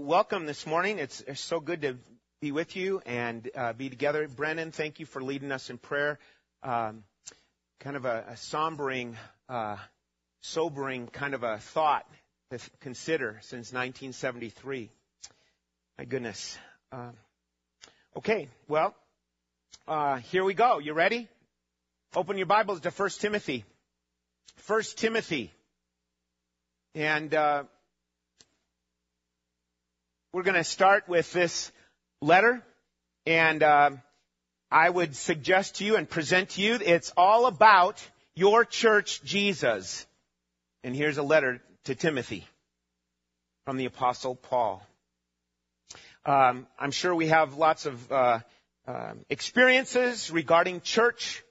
welcome this morning. It's, it's so good to be with you and uh, be together. Brennan, thank you for leading us in prayer. Um, kind of a, a sombering, uh, sobering kind of a thought to consider since 1973. My goodness. Uh, okay, well, uh, here we go. You ready? Open your Bibles to 1 Timothy. 1 Timothy. And uh, we're going to start with this letter, and uh, I would suggest to you and present to you it's all about your church, Jesus. And here's a letter to Timothy from the Apostle Paul. Um, I'm sure we have lots of uh, uh, experiences regarding church,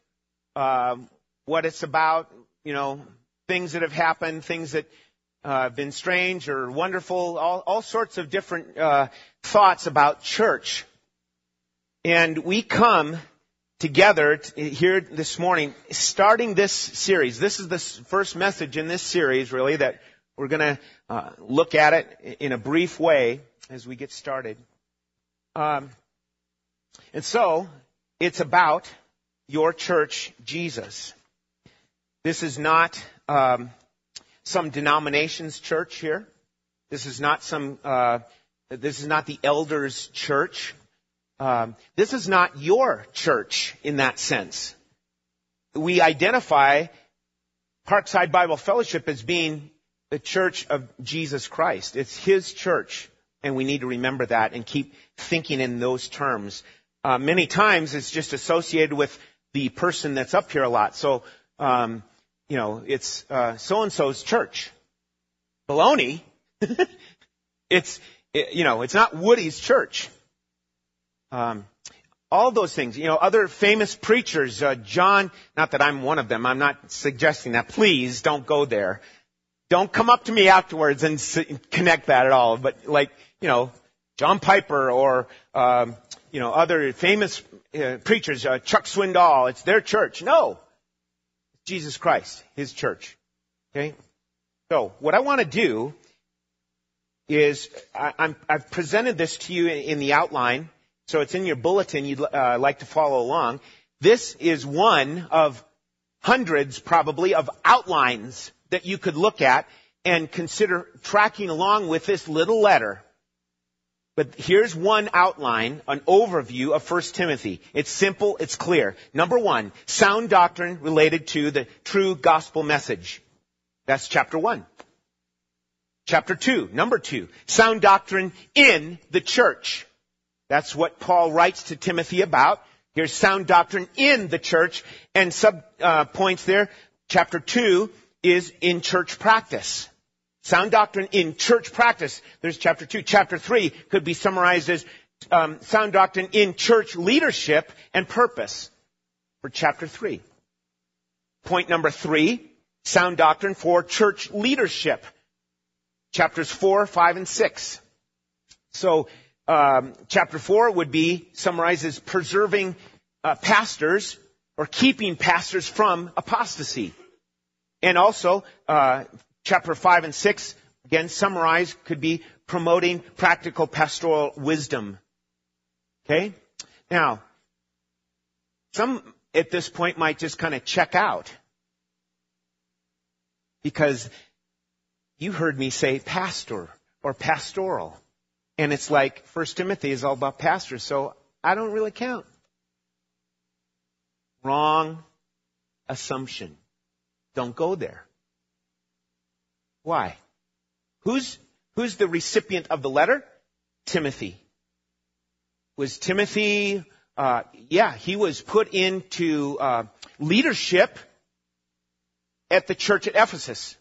um, what it's about, you know, things that have happened, things that uh, been strange or wonderful, all, all sorts of different uh, thoughts about church. And we come together here this morning, starting this series. This is the first message in this series, really, that we're going to uh, look at it in a brief way as we get started. Um, and so, it's about your church, Jesus. This is not um, some denominations church here. This is not some. Uh, this is not the elders' church. Um, this is not your church in that sense. We identify Parkside Bible Fellowship as being the church of Jesus Christ. It's His church, and we need to remember that and keep thinking in those terms. Uh, many times it's just associated with the person that's up here a lot. So um, you know, it's uh, so and so's church. Baloney. it's it, you know, it's not Woody's church. Um, all those things, you know, other famous preachers, uh, John, not that I'm one of them, I'm not suggesting that. Please don't go there. Don't come up to me afterwards and connect that at all. But like, you know, John Piper or, um, you know, other famous uh, preachers, uh, Chuck Swindoll, it's their church. No. Jesus Christ, His church. Okay? So, what I want to do is, I, have presented this to you in the outline, so it's in your bulletin you'd uh, like to follow along. This is one of hundreds, probably, of outlines that you could look at and consider tracking along with this little letter but here's one outline, an overview of 1 Timothy. It's simple, it's clear. Number one, sound doctrine related to the true gospel message. That's chapter one. Chapter two, number two, sound doctrine in the church. That's what Paul writes to Timothy about. Here's sound doctrine in the church, and sub uh, points there. Chapter two is in church practice. Sound doctrine in church practice. There's chapter 2. Chapter 3 could be summarized as um, sound doctrine in church leadership and purpose for chapter 3. Point number 3, sound doctrine for church leadership. Chapters 4, 5, and 6. So, um, chapter 4 would be summarized as preserving uh, pastors or keeping pastors from apostasy. And also, uh, chapter 5 and 6, again, summarized, could be promoting practical pastoral wisdom. Okay? Now, some at this point might just kind of check out. Because you heard me say pastor or pastoral. And it's like 1 Timothy is all about pastors, so I don't really count. Wrong assumption. Don't go there. Why? Who's, who's the recipient of the letter? Timothy. Was Timothy, uh, yeah, he was put into uh, leadership at the church at Ephesus.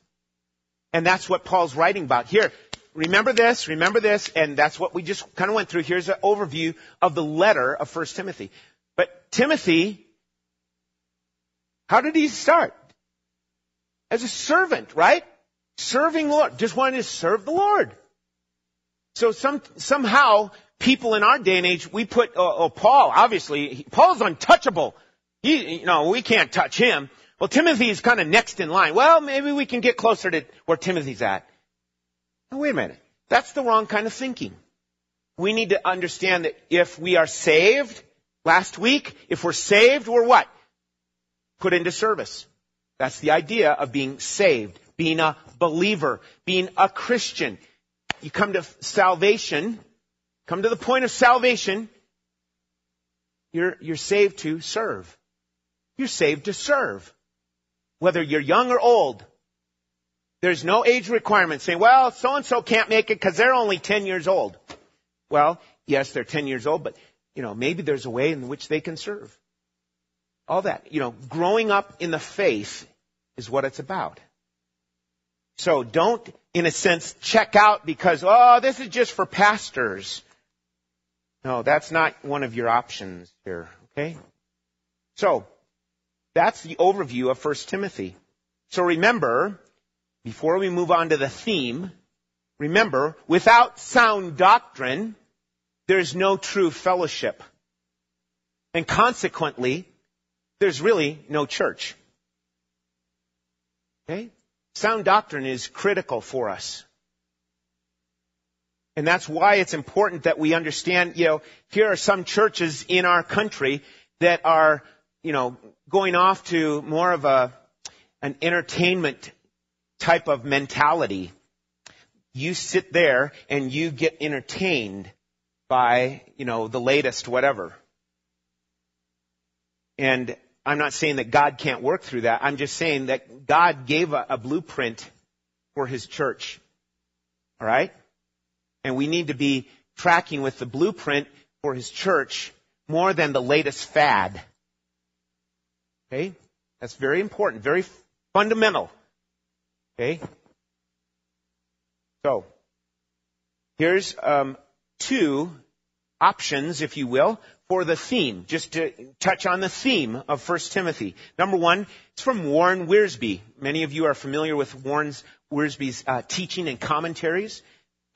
And that's what Paul's writing about. Here, remember this, remember this, and that's what we just kind of went through. Here's an overview of the letter of 1 Timothy. But Timothy, how did he start? As a servant, right? Serving Lord. Just wanted to serve the Lord. So some, somehow, people in our day and age, we put, oh, oh Paul, obviously, he, Paul's untouchable. He, you know, we can't touch him. Well, Timothy is kind of next in line. Well, maybe we can get closer to where Timothy's at. Oh, wait a minute. That's the wrong kind of thinking. We need to understand that if we are saved, last week, if we're saved, we're what? Put into service. That's the idea of being saved, being a believer, being a Christian. You come to salvation, come to the point of salvation, you're, you're saved to serve. You're saved to serve. Whether you're young or old. There's no age requirement saying, well, so and so can't make it because they're only 10 years old. Well, yes, they're 10 years old, but, you know, maybe there's a way in which they can serve. All that. You know, growing up in the faith is what it's about. So don't, in a sense, check out because, oh, this is just for pastors. No, that's not one of your options here, okay? So, that's the overview of 1 Timothy. So remember, before we move on to the theme, remember, without sound doctrine, there's no true fellowship. And consequently, there's really no church. Okay? Sound doctrine is critical for us. And that's why it's important that we understand, you know, here are some churches in our country that are, you know, going off to more of a, an entertainment type of mentality. You sit there and you get entertained by, you know, the latest whatever. And I'm not saying that God can't work through that. I'm just saying that God gave a, a blueprint for His church. Alright? And we need to be tracking with the blueprint for his church more than the latest fad. Okay? That's very important, very fundamental. Okay? So, here's um, two options, if you will, for the theme, just to touch on the theme of 1 Timothy. Number one, it's from Warren Wiersbe. Many of you are familiar with Warren Wiersbe's uh, teaching and commentaries.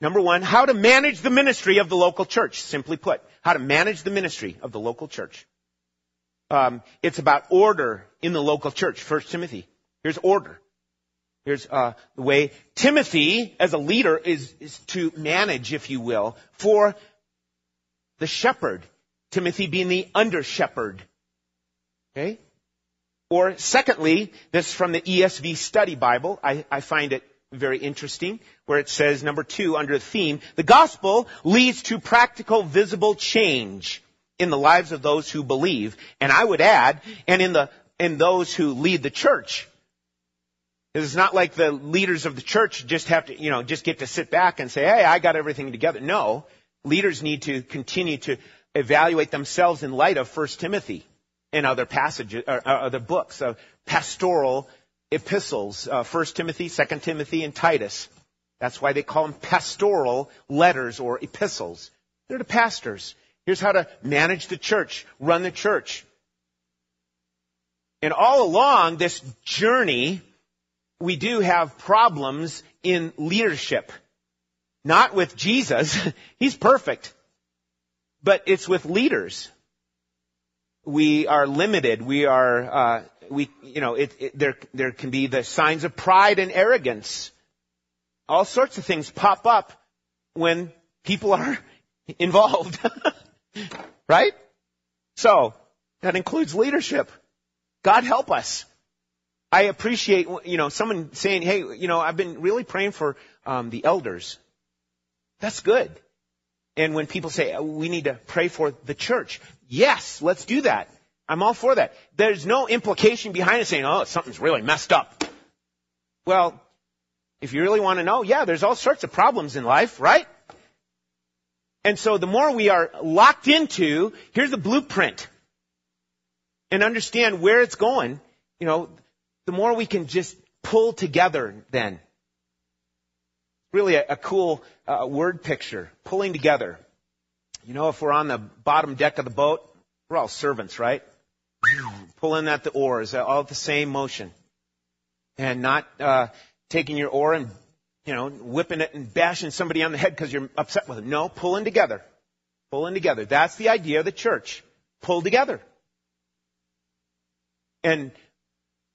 Number one, how to manage the ministry of the local church. Simply put, how to manage the ministry of the local church. Um, it's about order in the local church. First Timothy. Here's order. Here's uh, the way Timothy, as a leader, is, is to manage, if you will, for the shepherd. Timothy being the under shepherd. Okay? Or secondly, this from the ESV Study Bible. I, I find it very interesting, where it says, number two, under the theme, the gospel leads to practical, visible change in the lives of those who believe. And I would add, and in the, in those who lead the church. It's not like the leaders of the church just have to, you know, just get to sit back and say, hey, I got everything together. No. Leaders need to continue to evaluate themselves in light of 1 Timothy and other passages, or, or other books of pastoral epistles, uh, 1 Timothy, 2 Timothy, and Titus. That's why they call them pastoral letters or epistles. They're to pastors. Here's how to manage the church, run the church. And all along this journey, we do have problems in leadership. Not with Jesus. He's perfect. But it's with leaders. We are limited. We are uh, we, you know, it, it, there, there can be the signs of pride and arrogance. All sorts of things pop up when people are involved. right? So, that includes leadership. God help us. I appreciate, you know, someone saying, hey, you know, I've been really praying for um, the elders. That's good. And when people say, oh, we need to pray for the church, yes, let's do that. I'm all for that. There's no implication behind it saying, oh, something's really messed up. Well, if you really want to know, yeah, there's all sorts of problems in life, right? And so the more we are locked into, here's the blueprint, and understand where it's going, you know, the more we can just pull together then. Really a, a cool uh, word picture, pulling together. You know, if we're on the bottom deck of the boat, we're all servants, right? pulling at the oars, all at the same motion. And not uh, taking your oar and, you know, whipping it and bashing somebody on the head because you're upset with them. No, pulling together. Pulling together. That's the idea of the church. Pull together. And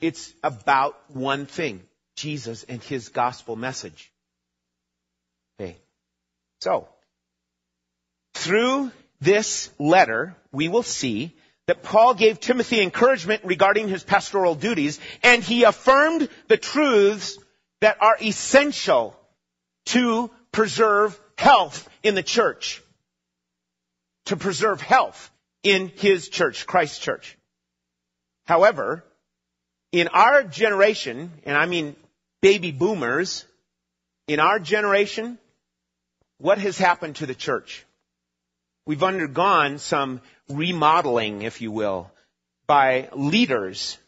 it's about one thing. Jesus and His gospel message. Okay. So, through this letter, we will see that Paul gave Timothy encouragement regarding his pastoral duties, and he affirmed the truths that are essential to preserve health in the church. To preserve health in his church, Christ's church. However, in our generation, and I mean baby boomers, in our generation, what has happened to the church? We've undergone some remodeling, if you will, by leaders,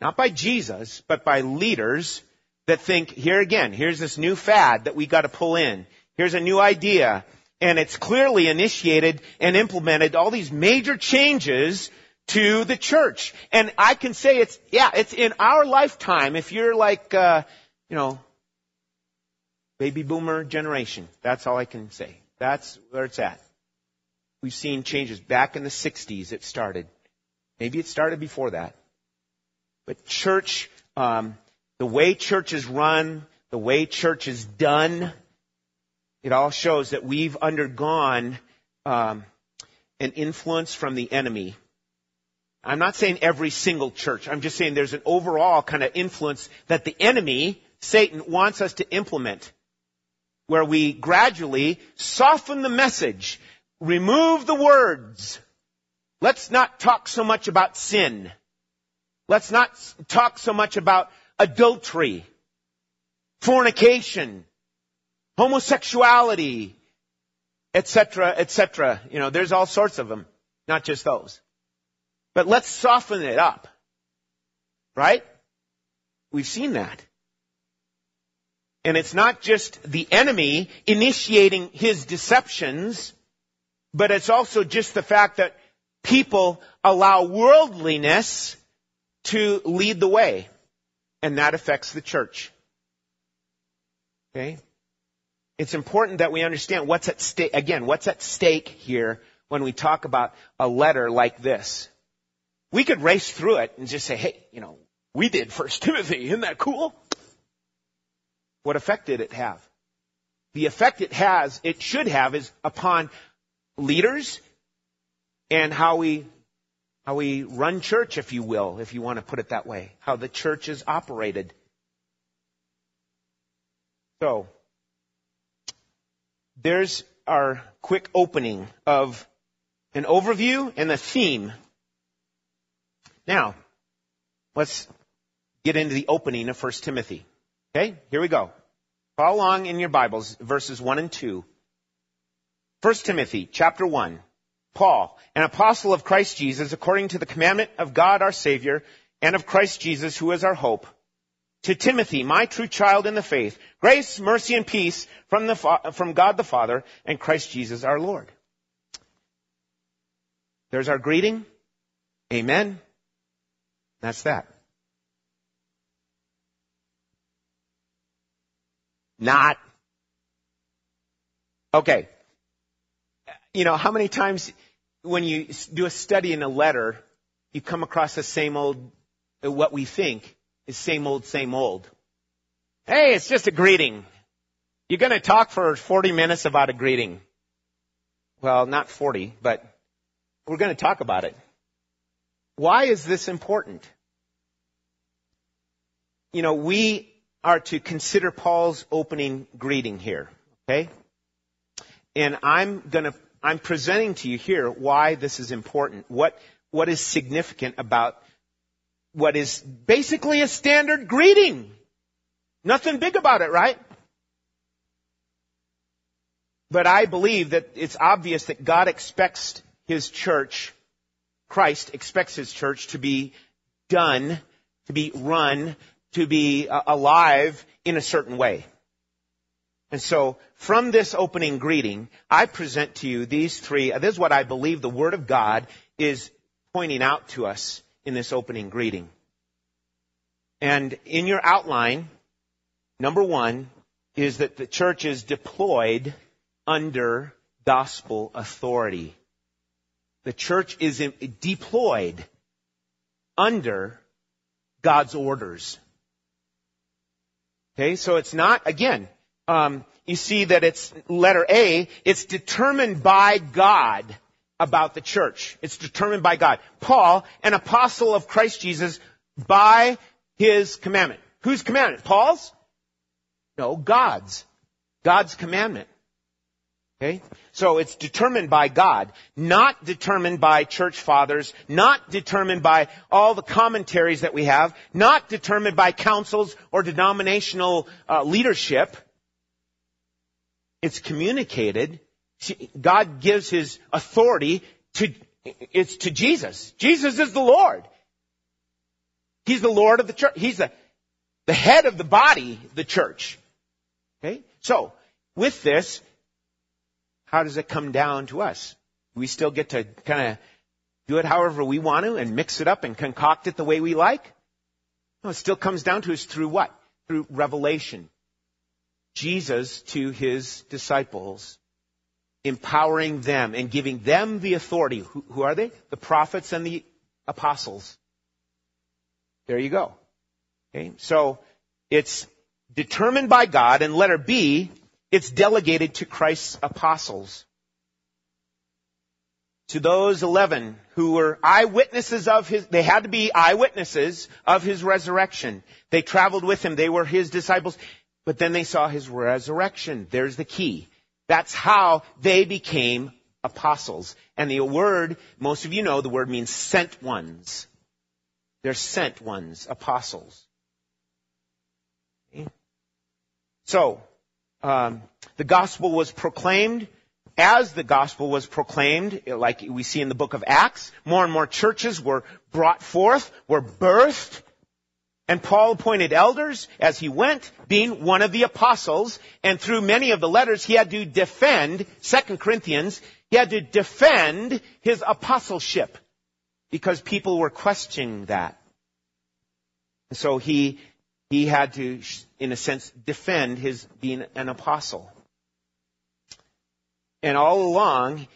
not by Jesus, but by leaders that think, here again, here's this new fad that we gotta pull in. Here's a new idea. And it's clearly initiated and implemented all these major changes to the church. And I can say it's, yeah, it's in our lifetime. If you're like, uh, you know, baby boomer generation, that's all I can say. That's where it's at. We've seen changes. Back in the 60s it started. Maybe it started before that. But church, um, the way church is run, the way church is done, it all shows that we've undergone um, an influence from the enemy I'm not saying every single church. I'm just saying there's an overall kind of influence that the enemy, Satan, wants us to implement. Where we gradually soften the message, remove the words. Let's not talk so much about sin. Let's not talk so much about adultery, fornication, homosexuality, etc., etc. You know, there's all sorts of them, not just those. But let's soften it up. Right? We've seen that. And it's not just the enemy initiating his deceptions, but it's also just the fact that people allow worldliness to lead the way. And that affects the church. Okay? It's important that we understand what's at stake, again, what's at stake here when we talk about a letter like this. We could race through it and just say, hey, you know, we did First Timothy. Isn't that cool? What effect did it have? The effect it has, it should have, is upon leaders and how we how we run church, if you will, if you want to put it that way, how the church is operated. So, there's our quick opening of an overview and a theme now, let's get into the opening of 1 Timothy. Okay, here we go. Follow along in your Bibles, verses 1 and 2. 1 Timothy, chapter 1. Paul, an apostle of Christ Jesus, according to the commandment of God our Savior, and of Christ Jesus, who is our hope. To Timothy, my true child in the faith, grace, mercy, and peace from, the, from God the Father and Christ Jesus our Lord. There's our greeting. Amen. That's that. Not. Okay. You know, how many times when you do a study in a letter, you come across the same old, uh, what we think is same old, same old. Hey, it's just a greeting. You're going to talk for 40 minutes about a greeting. Well, not 40, but we're going to talk about it. Why is this important? You know, we are to consider Paul's opening greeting here, okay? And I'm gonna, I'm presenting to you here why this is important. What, what is significant about what is basically a standard greeting. Nothing big about it, right? But I believe that it's obvious that God expects His church Christ expects his church to be done, to be run, to be uh, alive in a certain way. And so, from this opening greeting, I present to you these three, uh, this is what I believe the Word of God is pointing out to us in this opening greeting. And in your outline, number one is that the church is deployed under gospel authority. The church is deployed under God's orders. Okay, so it's not, again, um, you see that it's letter A, it's determined by God about the church. It's determined by God. Paul, an apostle of Christ Jesus, by his commandment. Whose commandment? Paul's? No, God's. God's commandment. Okay? So it's determined by God, not determined by church fathers, not determined by all the commentaries that we have, not determined by councils or denominational uh, leadership. It's communicated. God gives His authority to, it's to Jesus. Jesus is the Lord. He's the Lord of the church. He's the, the head of the body, the church. Okay? So, with this, how does it come down to us? We still get to kind of do it however we want to and mix it up and concoct it the way we like? No, it still comes down to us through what? Through revelation. Jesus to his disciples, empowering them and giving them the authority. Who, who are they? The prophets and the apostles. There you go. Okay, so it's determined by God, and letter B, it's delegated to Christ's apostles. To those 11 who were eyewitnesses of his, they had to be eyewitnesses of his resurrection. They traveled with him. They were his disciples. But then they saw his resurrection. There's the key. That's how they became apostles. And the word, most of you know, the word means sent ones. They're sent ones, apostles. So, um, the gospel was proclaimed as the gospel was proclaimed, like we see in the book of Acts, more and more churches were brought forth, were birthed, and Paul appointed elders as he went, being one of the apostles, and through many of the letters he had to defend, 2 Corinthians, he had to defend his apostleship because people were questioning that. So he, he had to, in a sense, defend his being an apostle. And all along,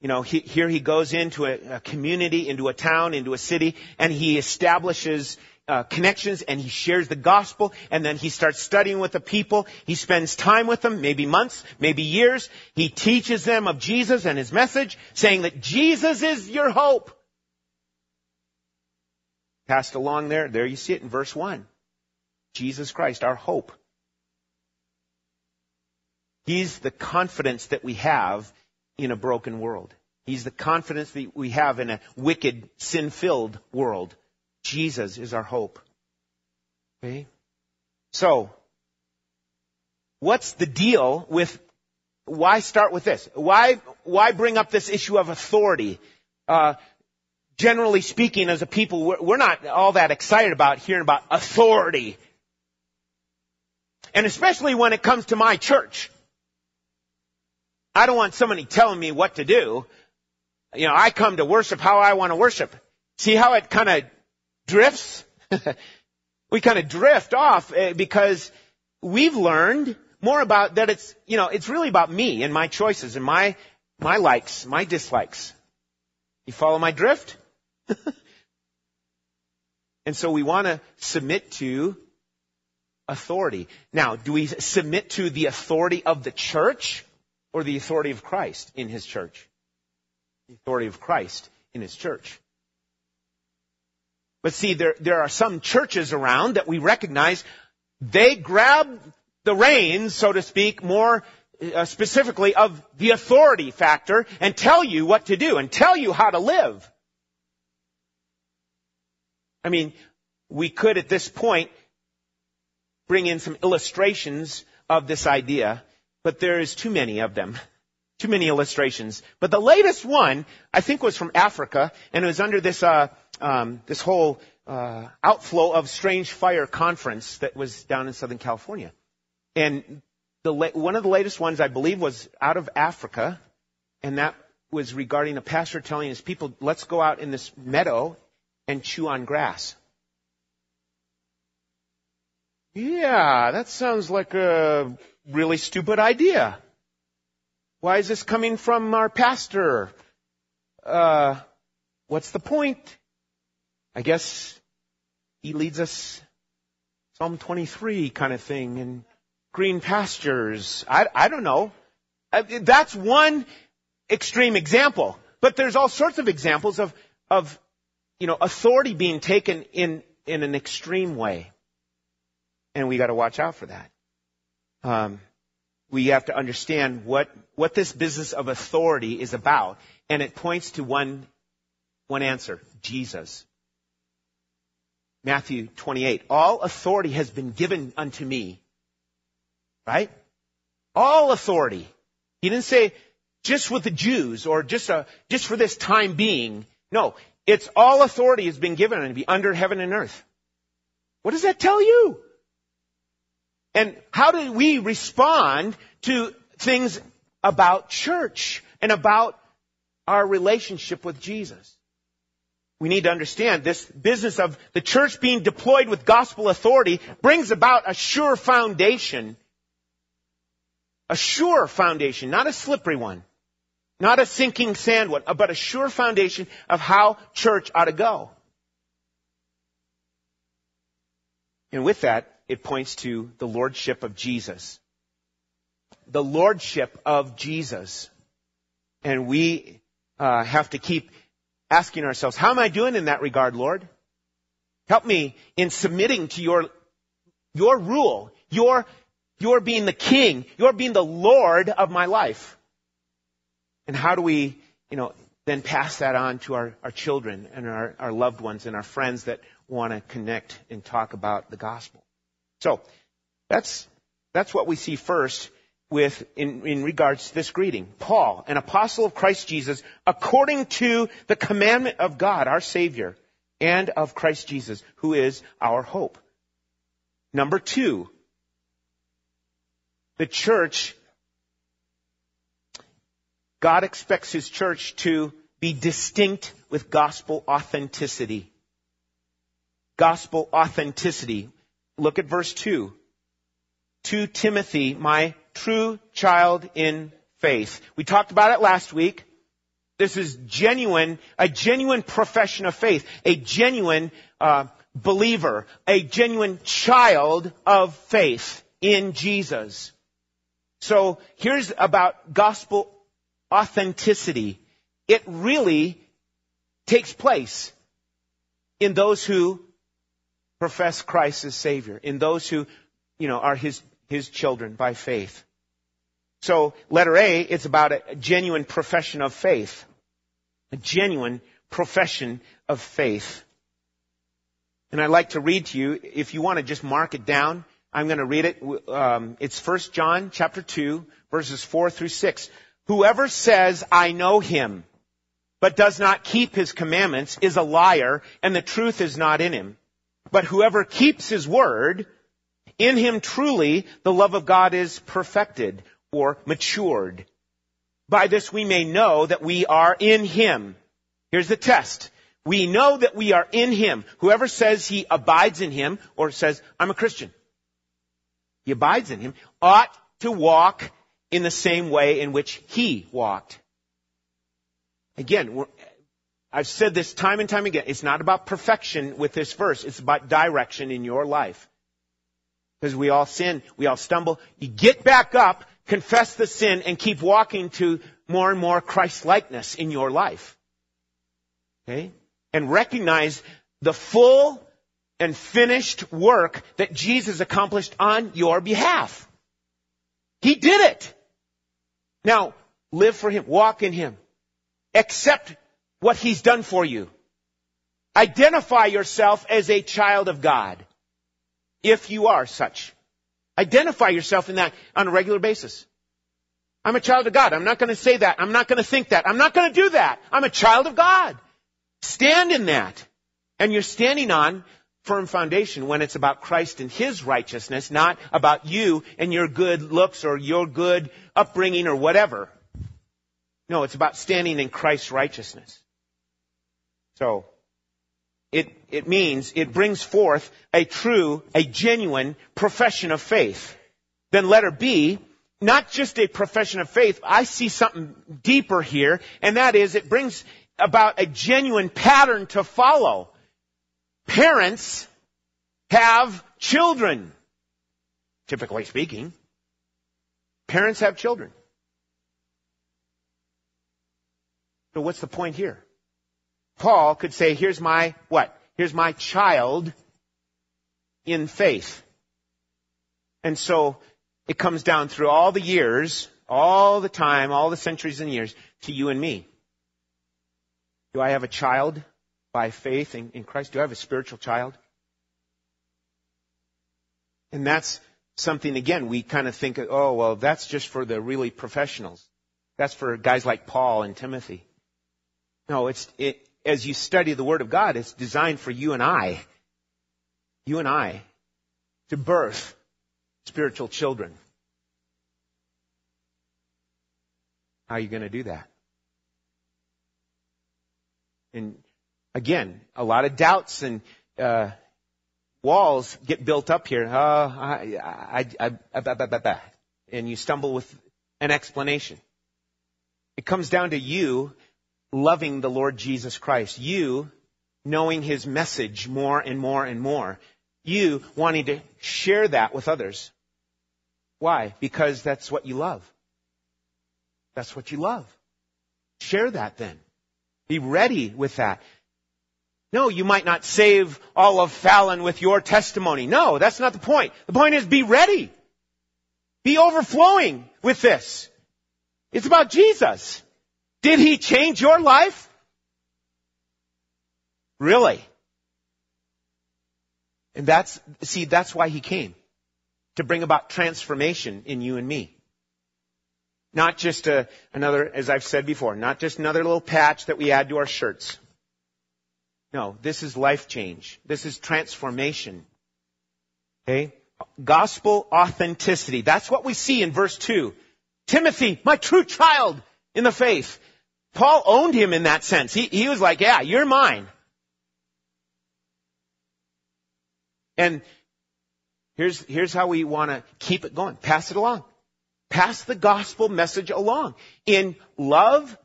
you know, he, here he goes into a, a, community, into a town, into a city, and he establishes uh, connections and he shares the gospel and then he starts studying with the people. He spends time with them, maybe months, maybe years. He teaches them of Jesus and his message, saying that Jesus is your hope. Passed along there, there you see it in verse 1. Jesus Christ, our hope. He's the confidence that we have in a broken world. He's the confidence that we have in a wicked, sin-filled world. Jesus is our hope. Okay? So, what's the deal with, why start with this? Why, why bring up this issue of authority? Uh, generally speaking, as a people, we're, we're not all that excited about hearing about authority. And especially when it comes to my church. I don't want somebody telling me what to do. You know, I come to worship how I want to worship. See how it kind of drifts? we kind of drift off eh, because we've learned more about that it's, you know, it's really about me and my choices and my, my likes, my dislikes. You follow my drift? and so we want to submit to authority. Now, do we submit to the authority of the church? or the authority of Christ in his church. The authority of Christ in his church. But see, there, there are some churches around that we recognize they grab the reins, so to speak, more uh, specifically of the authority factor and tell you what to do and tell you how to live. I mean, we could at this point bring in some illustrations of this idea but there is too many of them. Too many illustrations. But the latest one, I think, was from Africa, and it was under this uh, um, this whole uh, outflow of strange fire conference that was down in Southern California. And the la- one of the latest ones, I believe, was out of Africa, and that was regarding a pastor telling his people, "Let's go out in this meadow and chew on grass." Yeah, that sounds like a really stupid idea. Why is this coming from our pastor? Uh, what's the point? I guess he leads us Psalm 23 kind of thing and green pastures. I, I don't know. That's one extreme example. But there's all sorts of examples of, of, you know, authority being taken in, in an extreme way. And we gotta watch out for that. Um, we have to understand what, what this business of authority is about. And it points to one, one answer. Jesus. Matthew 28. All authority has been given unto me. Right? All authority. He didn't say just with the Jews or just a, just for this time being. No. It's all authority has been given unto me under heaven and earth. What does that tell you? And how do we respond to things about church and about our relationship with Jesus? We need to understand this business of the church being deployed with gospel authority brings about a sure foundation. A sure foundation, not a slippery one. Not a sinking sand one, but a sure foundation of how church ought to go. And with that, it points to the lordship of Jesus. The lordship of Jesus. And we uh, have to keep asking ourselves, how am I doing in that regard, Lord? Help me in submitting to your, your rule, your, your being the king, your being the Lord of my life. And how do we, you know, then pass that on to our, our children and our, our loved ones and our friends that want to connect and talk about the gospel? So, that's, that's what we see first with, in, in regards to this greeting. Paul, an apostle of Christ Jesus, according to the commandment of God, our Savior, and of Christ Jesus, who is our hope. Number two, the church, God expects His church to be distinct with gospel authenticity. Gospel authenticity. Look at verse 2. To Timothy, my true child in faith. We talked about it last week. This is genuine, a genuine profession of faith, a genuine uh, believer, a genuine child of faith in Jesus. So here's about gospel authenticity. It really takes place in those who profess Christ as Savior, in those who, you know, are His, His children by faith. So, letter A, it's about a genuine profession of faith. A genuine profession of faith. And I'd like to read to you, if you want to just mark it down, I'm going to read it. Um, it's 1 John chapter 2, verses 4 through 6. Whoever says, I know him, but does not keep his commandments is a liar, and the truth is not in him. But whoever keeps his word, in him truly the love of God is perfected or matured. By this we may know that we are in him. Here's the test. We know that we are in him. Whoever says he abides in him or says, I'm a Christian, he abides in him, ought to walk in the same way in which he walked. Again, I've said this time and time again. It's not about perfection with this verse. It's about direction in your life. Because we all sin, we all stumble. You get back up, confess the sin, and keep walking to more and more Christ likeness in your life. Okay? And recognize the full and finished work that Jesus accomplished on your behalf. He did it. Now, live for Him, walk in Him. Accept what He's done for you. Identify yourself as a child of God. If you are such. Identify yourself in that on a regular basis. I'm a child of God. I'm not going to say that. I'm not going to think that. I'm not going to do that. I'm a child of God. Stand in that. And you're standing on firm foundation when it's about Christ and His righteousness, not about you and your good looks or your good upbringing or whatever. No, it's about standing in Christ's righteousness. So, it, it means it brings forth a true, a genuine profession of faith. Then letter B, not just a profession of faith, I see something deeper here, and that is it brings about a genuine pattern to follow. Parents have children, typically speaking. Parents have children. So what's the point here? Paul could say, here's my, what? Here's my child in faith. And so it comes down through all the years, all the time, all the centuries and years to you and me. Do I have a child by faith in, in Christ? Do I have a spiritual child? And that's something, again, we kind of think, oh, well, that's just for the really professionals. That's for guys like Paul and Timothy. No, it's, it, as you study the Word of God, it's designed for you and I. You and I. To birth spiritual children. How are you going to do that? And again, a lot of doubts and uh, walls get built up here. Uh, I, I, I, and you stumble with an explanation. It comes down to you loving the Lord Jesus Christ. You knowing His message more and more and more. You wanting to share that with others. Why? Because that's what you love. That's what you love. Share that then. Be ready with that. No, you might not save all of Fallon with your testimony. No, that's not the point. The point is be ready. Be overflowing with this. It's about Jesus. Did he change your life? Really? And that's, see, that's why he came. To bring about transformation in you and me. Not just a, another, as I've said before, not just another little patch that we add to our shirts. No, this is life change. This is transformation. Okay? Gospel authenticity. That's what we see in verse 2. Timothy, my true child in the faith. Paul owned him in that sense. He, he was like, yeah, you're mine. And here's, here's how we want to keep it going. Pass it along. Pass the gospel message along. In love,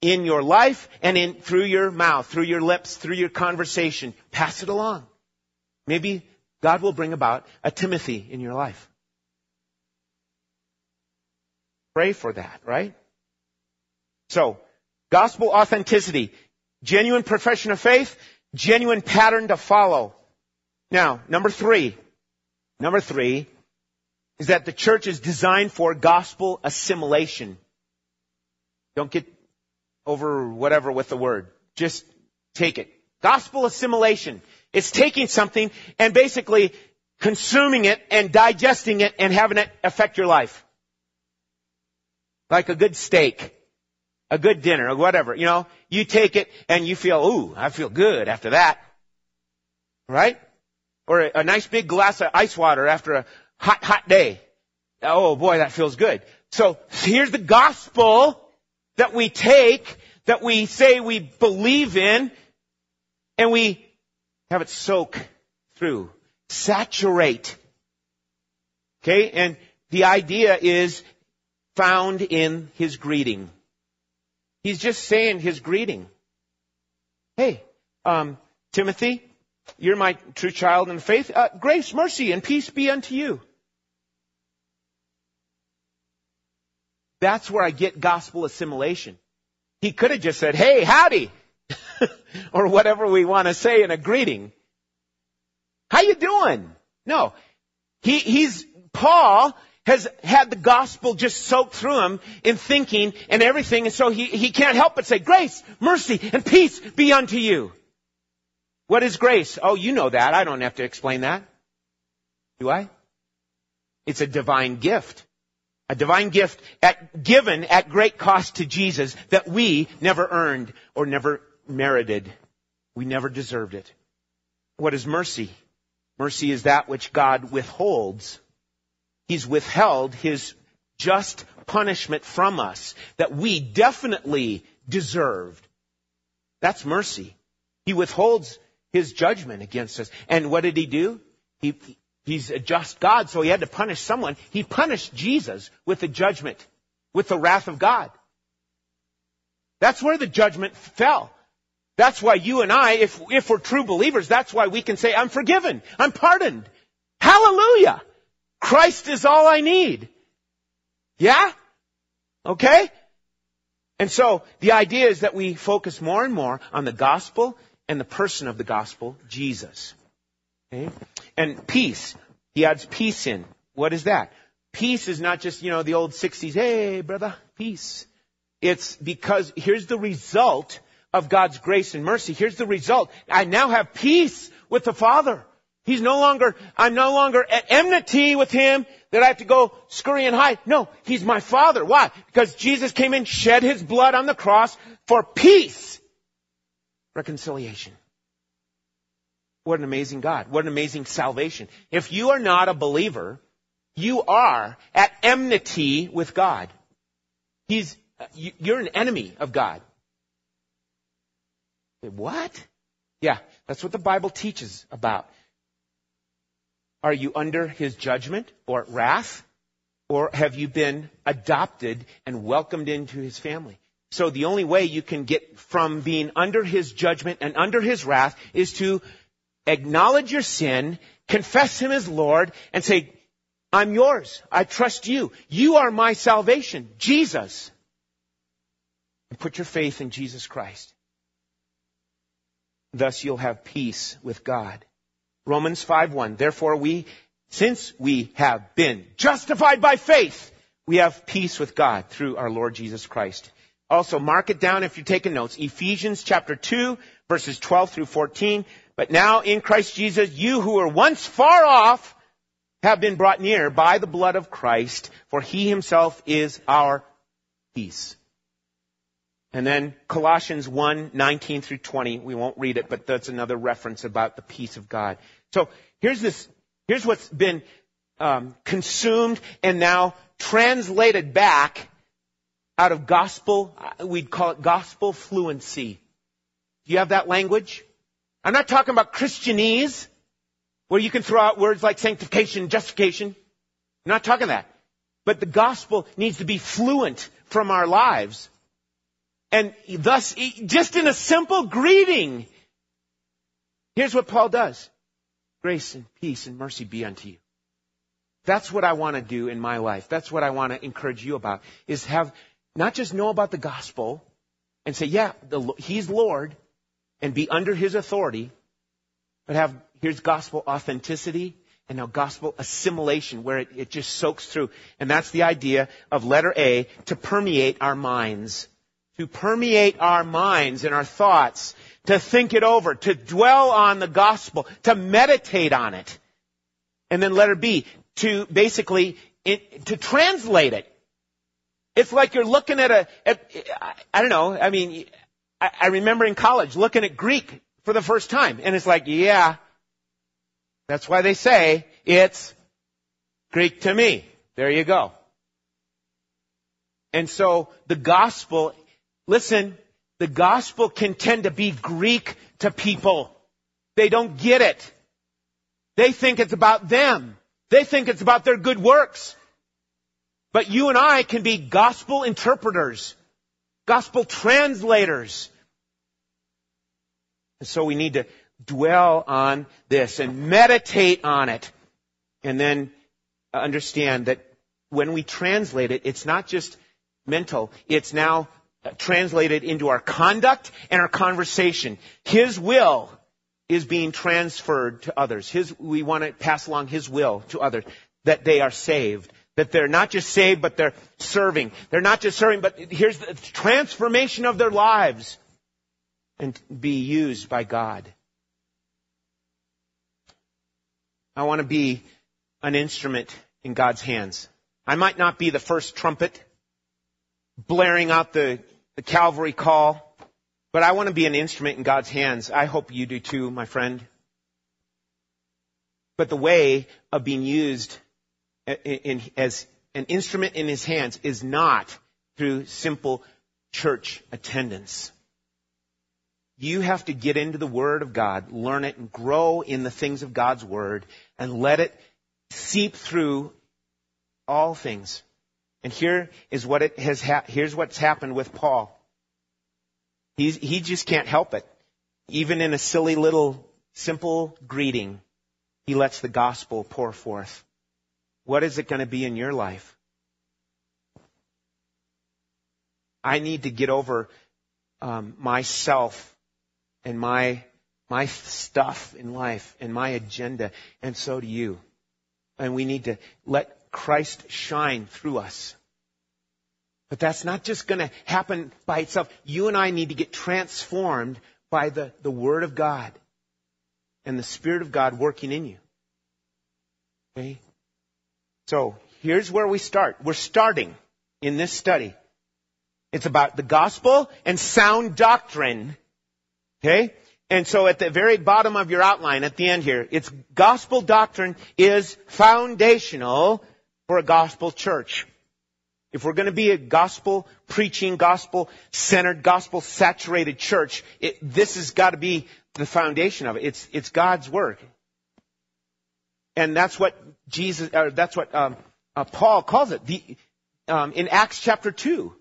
in your life and in through your mouth, through your lips, through your conversation. Pass it along. Maybe God will bring about a Timothy in your life. Pray for that, right? So, gospel authenticity, genuine profession of faith, genuine pattern to follow. Now, number three, number three is that the church is designed for gospel assimilation. Don't get over whatever with the word. Just take it. Gospel assimilation. It's taking something and basically consuming it and digesting it and having it affect your life. Like a good steak, a good dinner, or whatever. You know, you take it and you feel, ooh, I feel good after that. Right? Or a, a nice big glass of ice water after a hot, hot day. Oh boy, that feels good. So here's the gospel that we take, that we say we believe in, and we have it soak through, saturate. Okay, and the idea is found in his greeting. He's just saying his greeting. Hey, um, Timothy, you're my true child in faith. Uh, grace, mercy, and peace be unto you. That's where I get gospel assimilation. He could have just said, hey, howdy, or whatever we want to say in a greeting. How you doing? No. He, he's, Paul has had the gospel just soaked through him in thinking and everything, and so he, he can't help but say, grace, mercy, and peace be unto you. What is grace? Oh, you know that. I don't have to explain that. Do I? It's a divine gift. A divine gift at, given at great cost to Jesus that we never earned or never merited. We never deserved it. What is mercy? Mercy is that which God withholds. He's withheld His just punishment from us that we definitely deserved. That's mercy. He withholds His judgment against us. And what did He do? He, He's a just God, so he had to punish someone. He punished Jesus with the judgment, with the wrath of God. That's where the judgment fell. That's why you and I, if, if we're true believers, that's why we can say, I'm forgiven. I'm pardoned. Hallelujah! Christ is all I need. Yeah? Okay? And so the idea is that we focus more and more on the gospel and the person of the gospel, Jesus. Okay? And peace. He adds peace in. What is that? Peace is not just, you know, the old 60s, hey, brother, peace. It's because here's the result of God's grace and mercy. Here's the result. I now have peace with the Father. He's no longer, I'm no longer at enmity with Him that I have to go scurry and hide. No, He's my Father. Why? Because Jesus came and shed His blood on the cross for peace. Reconciliation. What an amazing God. What an amazing salvation. If you are not a believer, you are at enmity with God. He's, you're an enemy of God. What? Yeah, that's what the Bible teaches about. Are you under his judgment or wrath? Or have you been adopted and welcomed into his family? So the only way you can get from being under his judgment and under his wrath is to acknowledge your sin, confess him as Lord, and say, I'm yours. I trust you. You are my salvation. Jesus. And put your faith in Jesus Christ. Thus you'll have peace with God. Romans 5:1. Therefore we, since we have been justified by faith, we have peace with God through our Lord Jesus Christ. Also, mark it down if you're taking notes. Ephesians chapter 2, verses 12 through 14. But now in Christ Jesus, you who were once far off have been brought near by the blood of Christ, for he himself is our peace. And then Colossians 1, 19 through 20. We won't read it, but that's another reference about the peace of God. So here's this, here's what's been um, consumed and now translated back out of gospel, uh, we'd call it gospel fluency. Do you have that language? I'm not talking about Christianese, where you can throw out words like sanctification, justification. I'm not talking that. But the gospel needs to be fluent from our lives. And thus, just in a simple greeting, here's what Paul does. Grace and peace and mercy be unto you. That's what I want to do in my life. That's what I want to encourage you about, is have, not just know about the gospel and say, yeah, the, he's Lord and be under his authority, but have, here's gospel authenticity and now gospel assimilation where it, it just soaks through. And that's the idea of letter A, to permeate our minds to permeate our minds and our thoughts, to think it over, to dwell on the gospel, to meditate on it. And then letter B, to basically, it, to translate it. It's like you're looking at a, at, I don't know, I mean, I, I remember in college looking at Greek for the first time, and it's like, yeah, that's why they say it's Greek to me. There you go. And so the gospel Listen, the gospel can tend to be Greek to people. They don't get it. They think it's about them. They think it's about their good works. But you and I can be gospel interpreters, gospel translators. And so we need to dwell on this and meditate on it. And then understand that when we translate it, it's not just mental, it's now Uh, translated into our conduct and our conversation. His will is being transferred to others. His, we want to pass along His will to others that they are saved. That they're not just saved, but they're serving. They're not just serving, but here's the transformation of their lives and be used by God. I want to be an instrument in God's hands. I might not be the first trumpet blaring out the the Calvary call, but I want to be an instrument in God's hands. I hope you do too, my friend. But the way of being used in, in, as an instrument in His hands is not through simple church attendance. You have to get into the Word of God, learn it, and grow in the things of God's Word, and let it seep through all things. And here is what it has ha- here's what's happened with Paul. He's, he just can't help it. Even in a silly little simple greeting, he lets the gospel pour forth. What is it going to be in your life? I need to get over um, myself and my my stuff in life and my agenda, and so do you. And we need to let Christ shine through us. But that's not just going to happen by itself. You and I need to get transformed by the, the Word of God and the Spirit of God working in you. Okay? So, here's where we start. We're starting in this study. It's about the gospel and sound doctrine. Okay? And so at the very bottom of your outline, at the end here, it's gospel doctrine is foundational for a gospel church. If we're going to be a gospel preaching, gospel centered, gospel saturated church, it, this has got to be the foundation of it. It's, it's God's work. And that's what Jesus, or that's what um, uh, Paul calls it. The, um, in Acts chapter 2.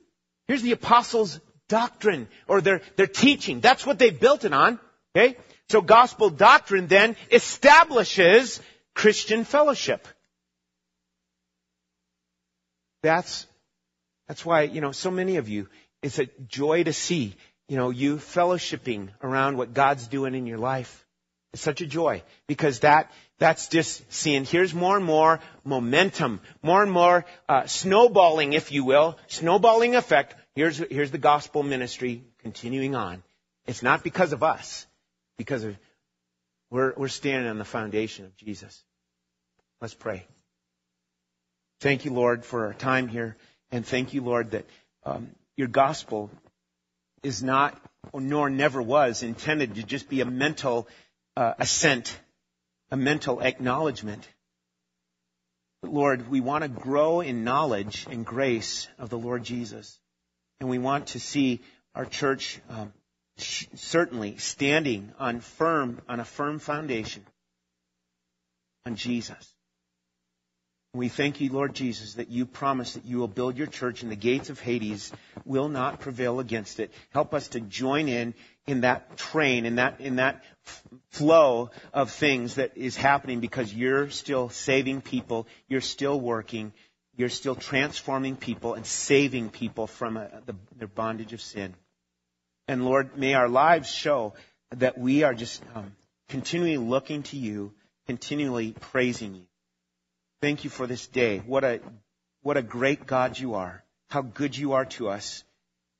Here's the apostles' doctrine, or their, their teaching. That's what they built it on. Okay? So gospel doctrine then establishes Christian fellowship. That's, that's why, you know, so many of you, it's a joy to see, you know, you fellowshipping around what God's doing in your life. It's such a joy because that, that's just seeing here's more and more momentum, more and more uh, snowballing, if you will, snowballing effect. Here's, here's the gospel ministry continuing on. It's not because of us, because of, we're, we're standing on the foundation of Jesus. Let's pray. Thank you, Lord, for our time here. And thank you, Lord, that um, your gospel is not, nor never was, intended to just be a mental uh, assent, a mental acknowledgement. But Lord, we want to grow in knowledge and grace of the Lord Jesus. And we want to see our church um, certainly standing on firm, on a firm foundation on Jesus. We thank you, Lord Jesus, that you promise that you will build your church and the gates of Hades will not prevail against it. Help us to join in in that train, in that, in that flow of things that is happening because you're still saving people, you're still working, you're still transforming people and saving people from a, uh, the, their bondage of sin. And Lord, may our lives show that we are just um, continually looking to you, continually praising you. Thank you for this day. What a, what a great God you are. How good you are to us.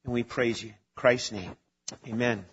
And we praise you. In Christ's name. Amen.